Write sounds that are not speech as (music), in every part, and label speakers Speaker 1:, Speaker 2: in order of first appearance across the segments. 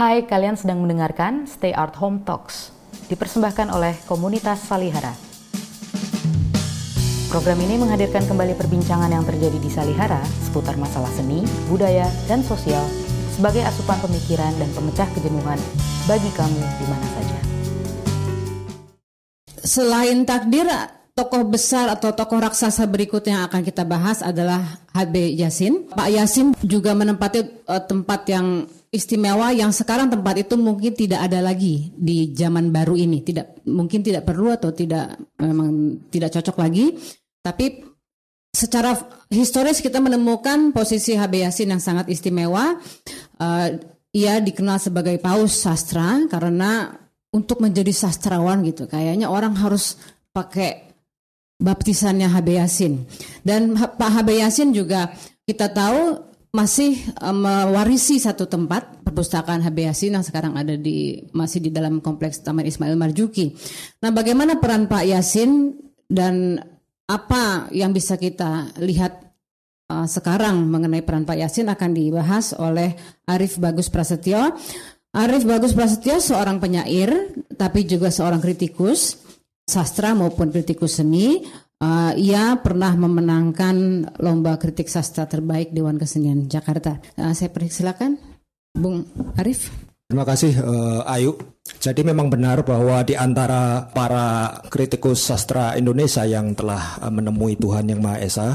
Speaker 1: Hai, kalian sedang mendengarkan Stay Art Home Talks, dipersembahkan oleh komunitas Salihara. Program ini menghadirkan kembali perbincangan yang terjadi di Salihara seputar masalah seni, budaya, dan sosial sebagai asupan pemikiran dan pemecah kejenuhan bagi kamu di mana saja.
Speaker 2: Selain takdir, tokoh besar atau tokoh raksasa berikutnya yang akan kita bahas adalah HB Yasin. Pak Yasin juga menempati uh, tempat yang istimewa yang sekarang tempat itu mungkin tidak ada lagi di zaman baru ini. Tidak mungkin tidak perlu atau tidak memang tidak cocok lagi. Tapi secara historis kita menemukan posisi HB Yasin yang sangat istimewa. Uh, ia dikenal sebagai paus sastra karena untuk menjadi sastrawan gitu kayaknya orang harus pakai baptisannya HB Yasin. Dan Pak HB Yasin juga kita tahu masih uh, mewarisi satu tempat perpustakaan HB Yasin yang sekarang ada di masih di dalam kompleks Taman Ismail Marzuki. Nah, bagaimana peran Pak Yasin dan apa yang bisa kita lihat uh, sekarang mengenai peran Pak Yasin akan dibahas oleh Arif Bagus Prasetyo. Arif Bagus Prasetyo seorang penyair tapi juga seorang kritikus sastra maupun kritikus seni. Uh, ia pernah memenangkan lomba kritik sastra terbaik Dewan Kesenian Jakarta. Uh, saya persilakan, Bung Arif.
Speaker 3: Terima kasih uh, Ayu. Jadi memang benar bahwa di antara para kritikus sastra Indonesia yang telah uh, menemui Tuhan Yang Maha Esa,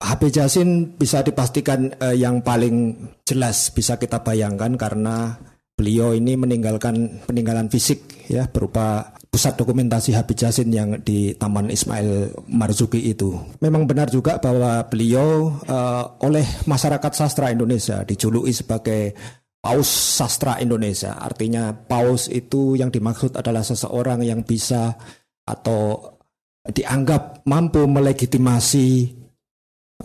Speaker 3: HP Jasin bisa dipastikan uh, yang paling jelas bisa kita bayangkan karena beliau ini meninggalkan peninggalan fisik ya berupa pusat dokumentasi Habib Jasin yang di Taman Ismail Marzuki itu. Memang benar juga bahwa beliau uh, oleh masyarakat sastra Indonesia dijuluki sebagai paus sastra Indonesia. Artinya paus itu yang dimaksud adalah seseorang yang bisa atau dianggap mampu melegitimasi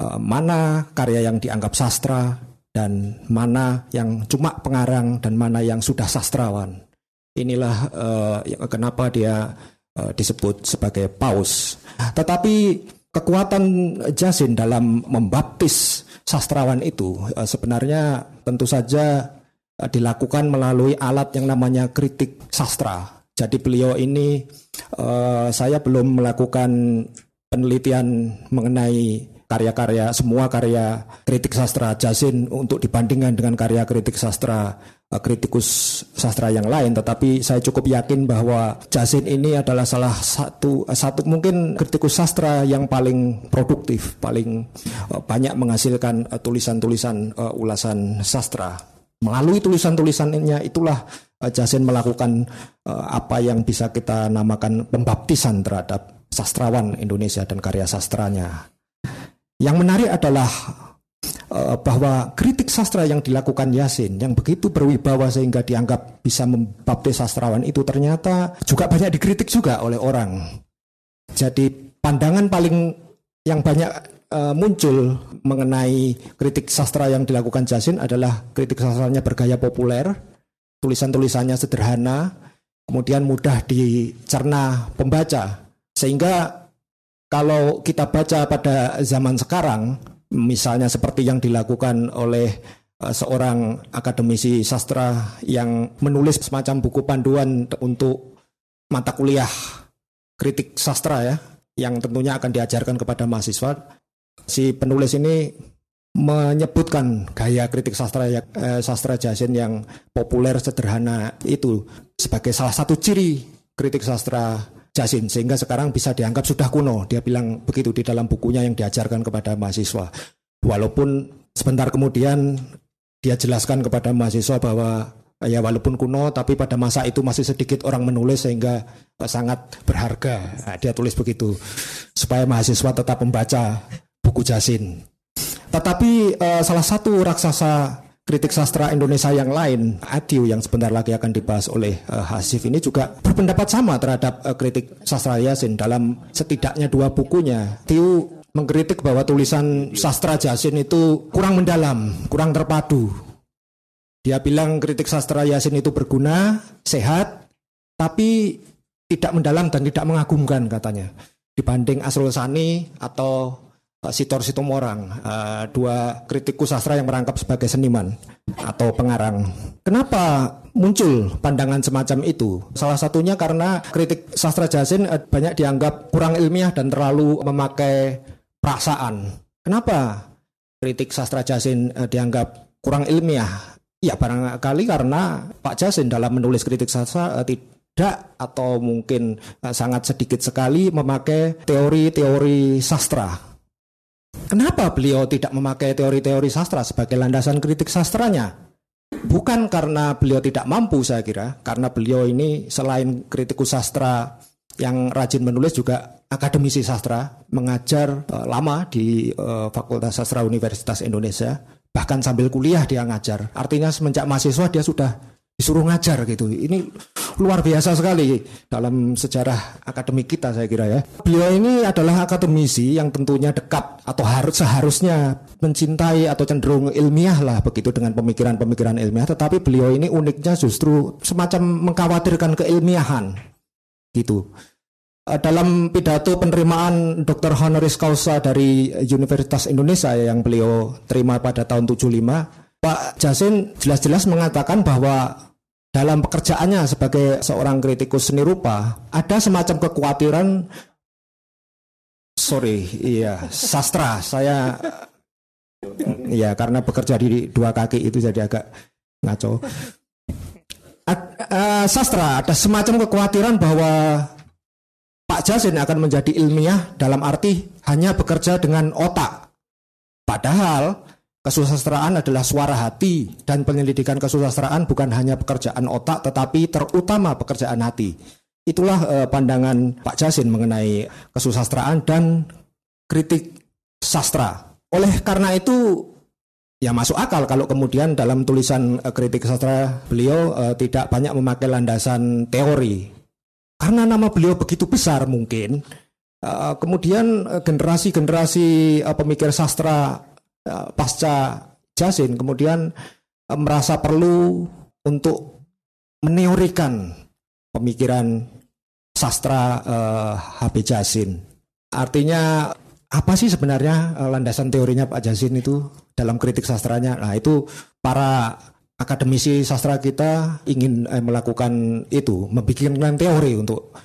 Speaker 3: uh, mana karya yang dianggap sastra dan mana yang cuma pengarang dan mana yang sudah sastrawan. Inilah uh, kenapa dia uh, disebut sebagai paus. Tetapi kekuatan Jasin dalam membaptis sastrawan itu uh, sebenarnya tentu saja Eh, dilakukan melalui alat yang namanya kritik sastra. Jadi beliau ini uh, saya belum melakukan penelitian mengenai karya-karya semua karya kritik sastra Jasin untuk dibandingkan dengan karya kritik sastra uh, kritikus sastra yang lain tetapi saya cukup yakin bahwa Jasin ini adalah salah satu uh, satu mungkin kritikus sastra yang paling produktif paling uh, banyak menghasilkan tulisan-tulisan ulasan sastra melalui tulisan-tulisannya itulah Jasin melakukan apa yang bisa kita namakan pembaptisan terhadap sastrawan Indonesia dan karya sastranya. Yang menarik adalah uh, bahwa kritik sastra yang dilakukan Yasin yang begitu berwibawa sehingga dianggap bisa membaptis sastrawan itu ternyata juga banyak dikritik juga oleh orang. Jadi pandangan paling yang banyak uh, muncul mengenai kritik sastra yang dilakukan Jasin adalah kritik sastranya bergaya populer, tulisan-tulisannya sederhana, kemudian mudah dicerna pembaca. Sehingga kalau kita baca pada zaman sekarang, misalnya seperti yang dilakukan oleh uh, seorang akademisi sastra yang menulis semacam buku panduan untuk mata kuliah kritik sastra ya, yang tentunya akan diajarkan kepada mahasiswa si penulis ini menyebutkan gaya kritik sastra ya, eh, sastra Jasin yang populer sederhana itu sebagai salah satu ciri kritik sastra Jasin sehingga sekarang bisa dianggap sudah kuno. Dia bilang begitu di dalam bukunya yang diajarkan kepada mahasiswa. Walaupun sebentar kemudian dia jelaskan kepada mahasiswa bahwa ya walaupun kuno tapi pada masa itu masih sedikit orang menulis sehingga sangat berharga. Nah, dia tulis begitu supaya mahasiswa tetap membaca buku Jasin. Tetapi uh, salah satu raksasa kritik sastra Indonesia yang lain, Atiu yang sebentar lagi akan dibahas oleh uh, Hasif ini juga berpendapat sama terhadap uh, kritik sastra Yasin dalam setidaknya dua bukunya. Tiu mengkritik bahwa tulisan sastra Yasin itu kurang mendalam, kurang terpadu. Dia bilang kritik sastra Yasin itu berguna, sehat, tapi tidak mendalam dan tidak mengagumkan katanya. Dibanding Asrul Sani atau Sitor Sitomorang, uh, dua kritikus sastra yang merangkap sebagai seniman atau pengarang. Kenapa muncul pandangan semacam itu? Salah satunya karena kritik sastra Jasin uh, banyak dianggap kurang ilmiah dan terlalu memakai perasaan. Kenapa kritik sastra Jasin uh, dianggap kurang ilmiah? Ya barangkali karena Pak Jasin dalam menulis kritik sastra tidak atau mungkin sangat sedikit sekali memakai teori-teori sastra Kenapa beliau tidak memakai teori-teori sastra sebagai landasan kritik sastranya? Bukan karena beliau tidak mampu saya kira, karena beliau ini selain kritikus sastra yang rajin menulis juga akademisi sastra, mengajar uh, lama di uh, Fakultas Sastra Universitas Indonesia, bahkan sambil kuliah dia ngajar. Artinya semenjak mahasiswa dia sudah disuruh ngajar gitu. Ini luar biasa sekali dalam sejarah akademik kita saya kira ya. Beliau ini adalah akademisi yang tentunya dekat atau harus seharusnya mencintai atau cenderung ilmiah lah begitu dengan pemikiran-pemikiran ilmiah. Tetapi beliau ini uniknya justru semacam mengkhawatirkan keilmiahan gitu. Eh, dalam pidato penerimaan Dr. Honoris Causa dari Universitas Indonesia yang beliau terima pada tahun 75 Pak Jasin jelas-jelas mengatakan bahwa dalam pekerjaannya sebagai seorang kritikus seni rupa ada semacam kekhawatiran sorry iya sastra. Saya iya karena bekerja di dua kaki itu jadi agak ngaco. Ad, uh, sastra ada semacam kekhawatiran bahwa Pak Jasin akan menjadi ilmiah dalam arti hanya bekerja dengan otak. Padahal Kesusastraan adalah suara hati dan penyelidikan kesusastraan bukan hanya pekerjaan otak tetapi terutama pekerjaan hati. Itulah eh, pandangan Pak Jasin mengenai kesusastraan dan kritik sastra. Oleh karena itu ya masuk akal kalau kemudian dalam tulisan eh, kritik sastra beliau eh, tidak banyak memakai landasan teori. Karena nama beliau begitu besar mungkin eh, kemudian eh, generasi-generasi eh, pemikir sastra pasca Jasin kemudian eh, merasa perlu untuk meneorikan pemikiran sastra uh, eh, Jasin. Artinya apa sih sebenarnya landasan teorinya Pak Jasin itu dalam kritik sastranya? Nah itu para akademisi sastra kita ingin melakukan itu, membikinkan teori untuk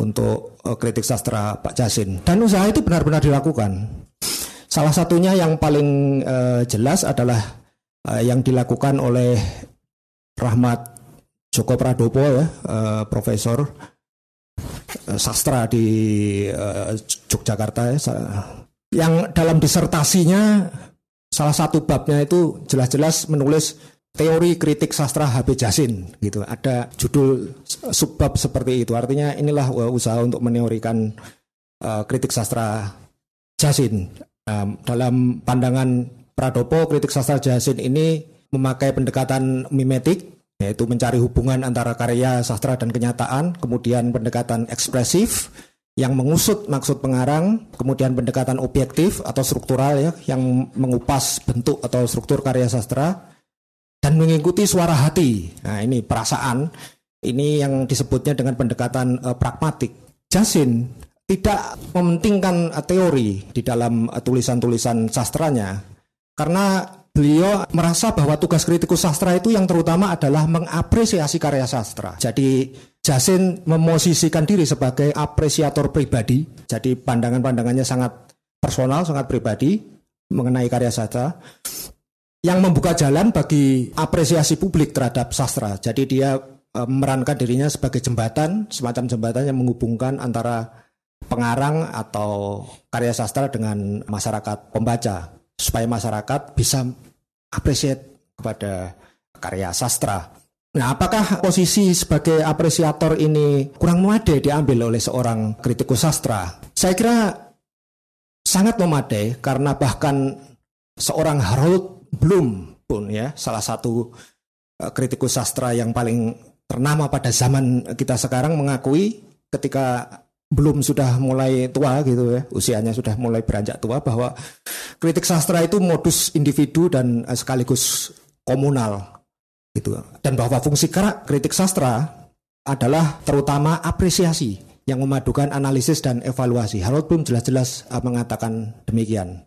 Speaker 3: untuk kritik sastra Pak Jasin. Dan usaha itu benar-benar dilakukan. Salah satunya yang paling uh, jelas adalah uh, yang dilakukan oleh Rahmat Joko Pradopo ya, uh, profesor uh, sastra di uh, Yogyakarta ya, yang dalam disertasinya salah satu babnya itu jelas-jelas menulis teori kritik sastra HB Jasin gitu. Ada judul subbab seperti itu. Artinya inilah usaha untuk meneorikan uh, kritik sastra Jasin Um, dalam pandangan Pradopo, kritik sastra Jasin ini memakai pendekatan mimetik, yaitu mencari hubungan antara karya sastra dan kenyataan, kemudian pendekatan ekspresif yang mengusut maksud pengarang, kemudian pendekatan objektif atau struktural ya, yang mengupas bentuk atau struktur karya sastra, dan mengikuti suara hati. Nah ini perasaan, ini yang disebutnya dengan pendekatan uh, pragmatik. Jasin tidak mementingkan teori di dalam uh, tulisan-tulisan sastranya karena beliau merasa bahwa tugas kritikus sastra itu yang terutama adalah mengapresiasi karya sastra. Jadi Jasin memosisikan diri sebagai apresiator pribadi. Jadi pandangan-pandangannya sangat personal, sangat pribadi mengenai karya sastra yang membuka jalan bagi apresiasi publik terhadap sastra. Jadi dia uh, memerankan dirinya sebagai jembatan, semacam jembatan yang menghubungkan antara pengarang atau karya sastra dengan masyarakat pembaca supaya masyarakat bisa appreciate kepada karya sastra. Nah, apakah posisi sebagai apresiator ini kurang memadai diambil oleh seorang kritikus sastra? Saya kira sangat memadai karena bahkan seorang Harold Bloom pun ya salah satu eh, kritikus sastra yang paling ternama pada zaman kita sekarang mengakui ketika belum sudah mulai tua gitu ya, usianya sudah mulai beranjak tua bahwa kritik sastra itu modus individu dan eh, sekaligus komunal gitu. Dan bahwa fungsi kritik sastra adalah terutama apresiasi. yang memadukan analisis dan evaluasi. Harold Bloom jelas-jelas uh, mengatakan demikian.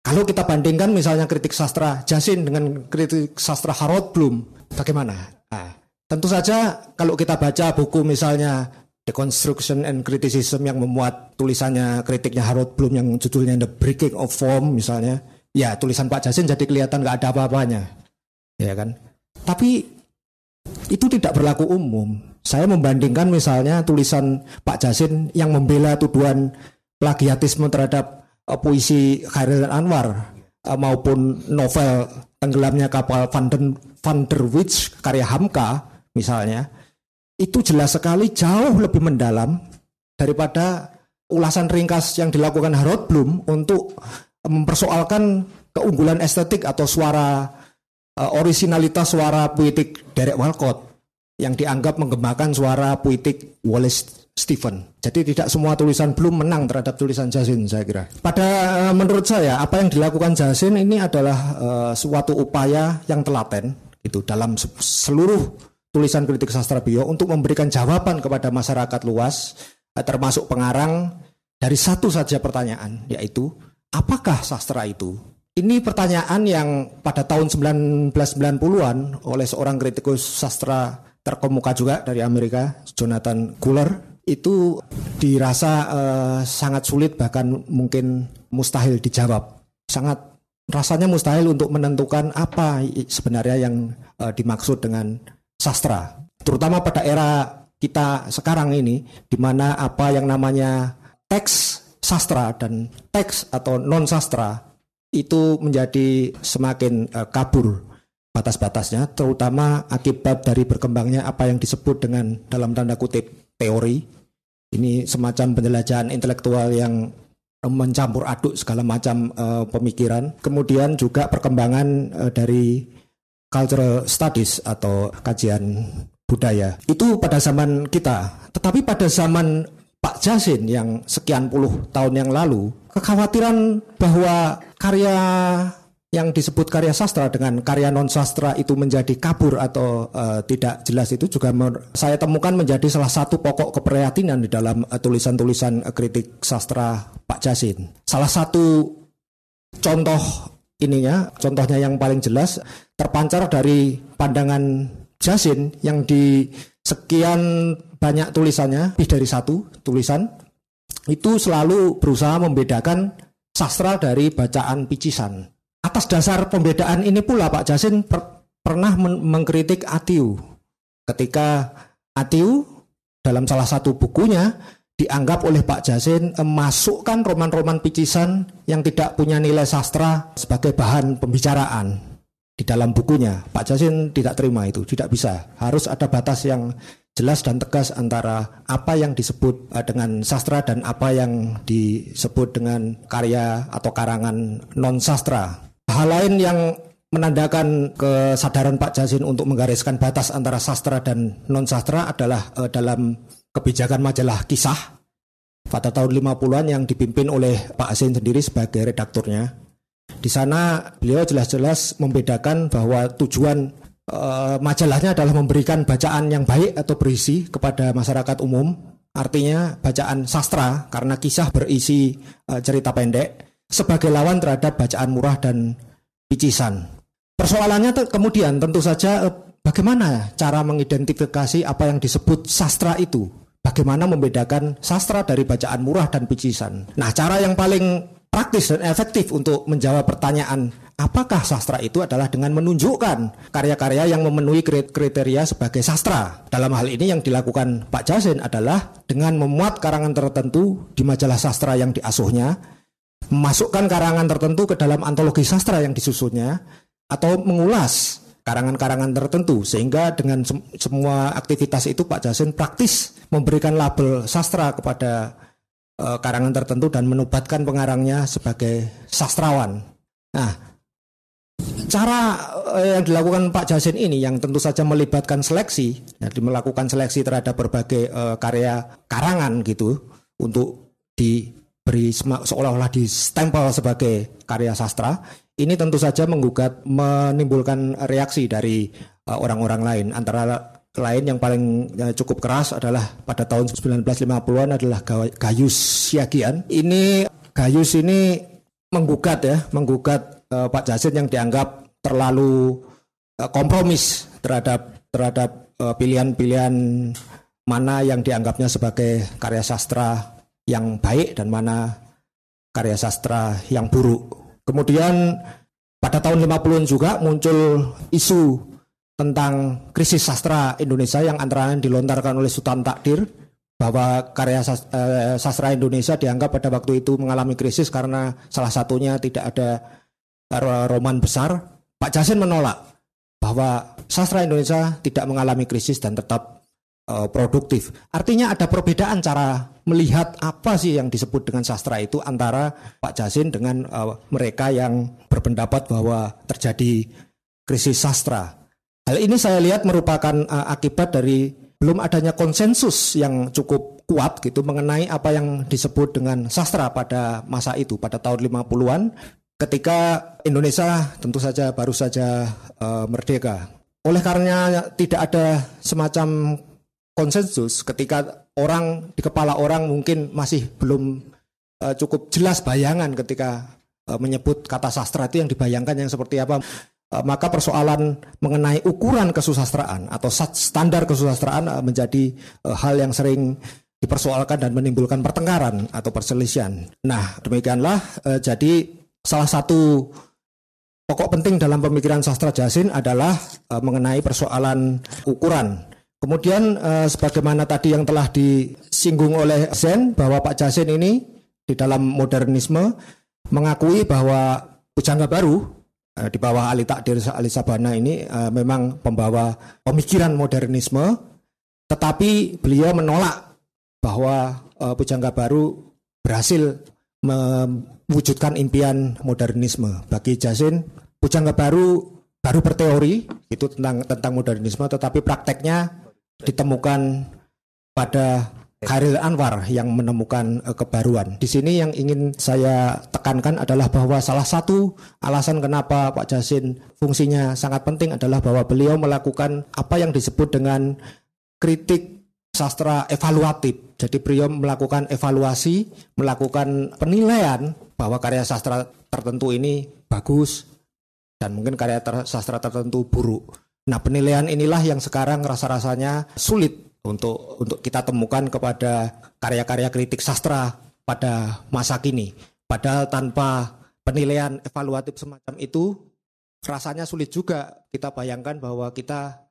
Speaker 3: Kalau kita bandingkan misalnya kritik sastra Jasin dengan kritik sastra Harold Bloom, bagaimana? Nah, tentu saja kalau kita baca buku misalnya Deconstruction and Criticism yang memuat tulisannya kritiknya Harold Bloom yang judulnya The Breaking of Form misalnya, ya tulisan Pak Jasin jadi kelihatan nggak ada apa-apanya, ya kan? Tapi itu tidak berlaku umum. Saya membandingkan misalnya tulisan Pak Jasin yang membela tuduhan plagiatisme terhadap uh, puisi Khairil Anwar uh, maupun novel tenggelamnya kapal Van, den, Van der Witch karya Hamka misalnya itu jelas sekali jauh lebih mendalam daripada ulasan ringkas yang dilakukan Harold Bloom untuk mempersoalkan keunggulan estetik atau suara uh, originalitas suara puitik Derek Walcott yang dianggap menggemakan suara puitik Wallace Stephen. Jadi tidak semua tulisan belum menang terhadap tulisan Jasin saya kira. Pada uh, menurut saya apa yang dilakukan Jasin ini adalah uh, suatu upaya yang telaten itu dalam seluruh tulisan kritik sastra bio untuk memberikan jawaban kepada masyarakat luas uh, termasuk pengarang dari satu saja pertanyaan yaitu apakah sastra itu? Ini pertanyaan yang pada tahun 1990-an oleh seorang kritikus sastra terkemuka juga dari Amerika, Jonathan Guller, itu dirasa uh, sangat sulit bahkan mungkin mustahil dijawab. Sangat rasanya mustahil untuk menentukan apa sebenarnya yang uh, dimaksud dengan sastra. Terutama pada era kita sekarang ini di mana apa yang namanya teks sastra dan teks atau non sastra itu menjadi semakin uh, kabur batas-batasnya terutama akibat dari berkembangnya apa yang disebut dengan dalam tanda kutip teori ini semacam penjelajahan intelektual yang mencampur aduk segala macam uh, pemikiran kemudian juga perkembangan uh, dari cultural studies atau kajian budaya itu pada zaman kita tetapi pada zaman Pak Jasin yang sekian puluh tahun yang lalu kekhawatiran bahwa karya yang disebut karya sastra dengan karya non sastra itu menjadi kabur atau uh, tidak jelas itu juga saya temukan menjadi salah satu pokok keprihatinan di dalam uh, tulisan-tulisan uh, kritik sastra Pak Jasin. Salah satu contoh ininya, contohnya yang paling jelas terpancar dari pandangan Jasin yang di sekian banyak tulisannya, lebih dari satu tulisan itu selalu berusaha membedakan sastra dari bacaan picisan Atas dasar pembedaan ini pula Pak Jasin per, pernah men mengkritik Atiu. Ketika Atiu dalam salah satu bukunya dianggap oleh Pak Jasin memasukkan roman-roman picisan yang tidak punya nilai sastra sebagai bahan pembicaraan di dalam bukunya. Pak Jasin tidak terima itu, tidak bisa. Harus ada batas yang jelas dan tegas antara apa yang disebut eh, dengan sastra dan apa yang disebut dengan karya atau karangan non sastra. Hal lain yang menandakan kesadaran Pak Jasin untuk menggariskan batas antara sastra dan non sastra adalah uh, dalam kebijakan majalah kisah pada tahun 50-an yang dipimpin oleh Pak Asin sendiri sebagai redakturnya. Di sana beliau jelas-jelas membedakan bahwa tujuan uh, majalahnya adalah memberikan bacaan yang baik atau berisi kepada masyarakat umum. Artinya bacaan sastra karena kisah berisi uh, cerita pendek sebagai lawan terhadap bacaan murah dan picisan. Persoalannya kemudian tentu saja eh, bagaimana cara mengidentifikasi apa yang disebut sastra itu. Bagaimana membedakan sastra dari bacaan murah dan picisan. Nah, cara yang paling praktis dan efektif untuk menjawab pertanyaan apakah sastra itu adalah dengan menunjukkan karya-karya yang memenuhi kriteria sebagai sastra. Dalam hal ini yang dilakukan Pak Jasin adalah dengan memuat karangan tertentu di majalah sastra yang diasuhnya memasukkan karangan tertentu ke dalam antologi sastra yang disusunnya atau mengulas karangan-karangan tertentu sehingga dengan sem semua aktivitas itu Pak Jasin praktis memberikan label sastra kepada uh, karangan tertentu dan menobatkan pengarangnya sebagai sastrawan. Nah, cara uh, yang dilakukan Pak Jasin ini yang tentu saja melibatkan seleksi, ya, melakukan seleksi terhadap berbagai uh, karya karangan gitu untuk di diberi seolah-olah stempel sebagai karya sastra, ini tentu saja menggugat menimbulkan reaksi dari uh, orang-orang uh, lain antara lain yang paling cukup keras adalah pada tahun 1950-an adalah Gayus Siagian. Ini Gayus ini menggugat ya, menggugat uh, Pak Jasin yang dianggap terlalu uh, kompromis terhadap terhadap pilihan pilihan-pilihan mana yang dianggapnya sebagai karya sastra yang baik dan mana karya sastra yang buruk. Kemudian pada tahun 50-an juga muncul isu tentang krisis sastra Indonesia yang antara lain dilontarkan oleh Sultan Takdir bahwa karya eh, sastra Indonesia dianggap pada waktu itu mengalami krisis karena salah satunya tidak ada roman besar. Pak Jasin menolak bahwa sastra Indonesia tidak mengalami krisis dan tetap uh, produktif. Artinya ada perbedaan cara melihat apa sih yang disebut dengan sastra itu antara Pak Jasin dengan uh, mereka yang berpendapat bahwa terjadi krisis sastra. Hal ini saya lihat merupakan uh, akibat dari belum adanya konsensus yang cukup kuat gitu mengenai apa yang disebut dengan sastra pada masa itu pada tahun 50-an ketika Indonesia tentu saja baru saja uh, merdeka. Oleh karena tidak ada semacam konsensus ketika orang di kepala orang mungkin masih belum uh, cukup jelas bayangan ketika uh, menyebut kata sastra itu yang dibayangkan yang seperti apa. Eh, maka persoalan mengenai ukuran kesusastraan atau standar kesusastraan eh, menjadi eh, hal yang sering dipersoalkan dan menimbulkan pertengkaran atau perselisihan. Nah, demikianlah jadi salah satu pokok penting dalam pemikiran sastra Jasin adalah mengenai persoalan ukuran. Kemudian sebagaimana tadi yang telah disinggung oleh Zen bahwa Pak Jasin ini di dalam modernisme mengakui bahwa pujangga baru Eh, di bawah Ali Takdir Ali Sabana ini uh, memang pembawa pemikiran modernisme, tetapi beliau menolak bahwa uh, Pujangga Baru berhasil mewujudkan impian modernisme. Bagi Jasin, Pujangga Baru baru berteori itu tentang tentang modernisme, tetapi prakteknya ditemukan pada Khairil Anwar yang menemukan uh, kebaruan. Di sini yang ingin saya tekankan adalah bahwa salah satu alasan kenapa Pak Jasin fungsinya sangat penting adalah bahwa beliau melakukan apa yang disebut dengan kritik sastra evaluatif. Jadi beliau melakukan evaluasi, melakukan penilaian bahwa karya sastra tertentu ini bagus dan mungkin karya ter sastra tertentu buruk. Nah, penilaian inilah yang sekarang rasa-rasanya sulit untuk untuk kita temukan kepada karya-karya kritik sastra pada masa kini. Padahal tanpa penilaian evaluatif semacam itu rasanya sulit juga kita bayangkan bahwa kita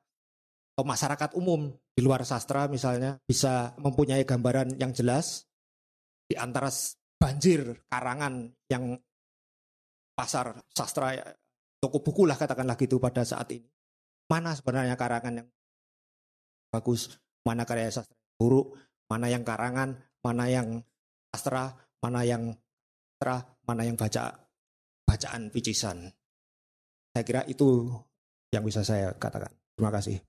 Speaker 3: atau masyarakat umum di luar sastra misalnya bisa mempunyai gambaran yang jelas di antara banjir karangan yang pasar sastra toko buku lah katakanlah gitu pada saat ini. Mana sebenarnya karangan yang bagus, mana karya sastra buruk, mana yang karangan, mana yang sastra, mana yang sastra, mana yang baca bacaan picisan. Saya kira itu yang bisa saya katakan. Terima kasih.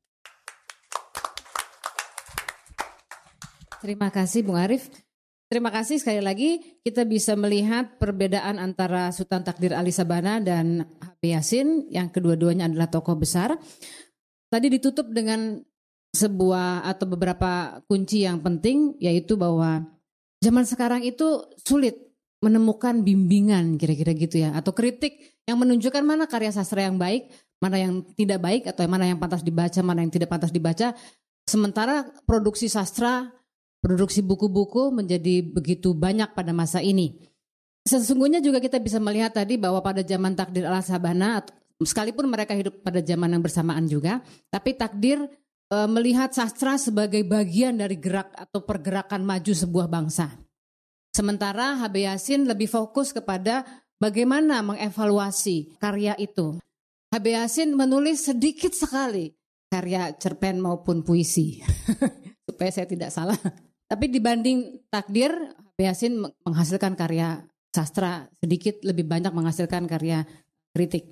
Speaker 2: Terima kasih Bung Arif. Terima kasih sekali lagi kita bisa melihat perbedaan antara Sultan Takdir Ali Sabana dan HB Yasin yang kedua-duanya adalah tokoh besar. Tadi ditutup dengan sebuah atau beberapa kunci yang penting yaitu bahwa zaman sekarang itu sulit menemukan bimbingan kira-kira gitu ya atau kritik yang menunjukkan mana karya sastra yang baik, mana yang tidak baik atau mana yang pantas dibaca, mana yang tidak pantas dibaca. Sementara produksi sastra, produksi buku-buku menjadi begitu banyak pada masa ini. Sesungguhnya juga kita bisa melihat tadi bahwa pada zaman takdir ala sabana sekalipun mereka hidup pada zaman yang bersamaan juga, tapi takdir E, melihat sastra sebagai bagian dari gerak atau pergerakan maju sebuah bangsa. Sementara HB Yasin lebih fokus kepada bagaimana mengevaluasi karya itu. HB Yasin menulis sedikit sekali karya cerpen maupun puisi. (laughs) Supaya saya tidak salah. Tapi dibanding takdir, Yasin menghasilkan karya sastra sedikit lebih banyak menghasilkan karya kritik.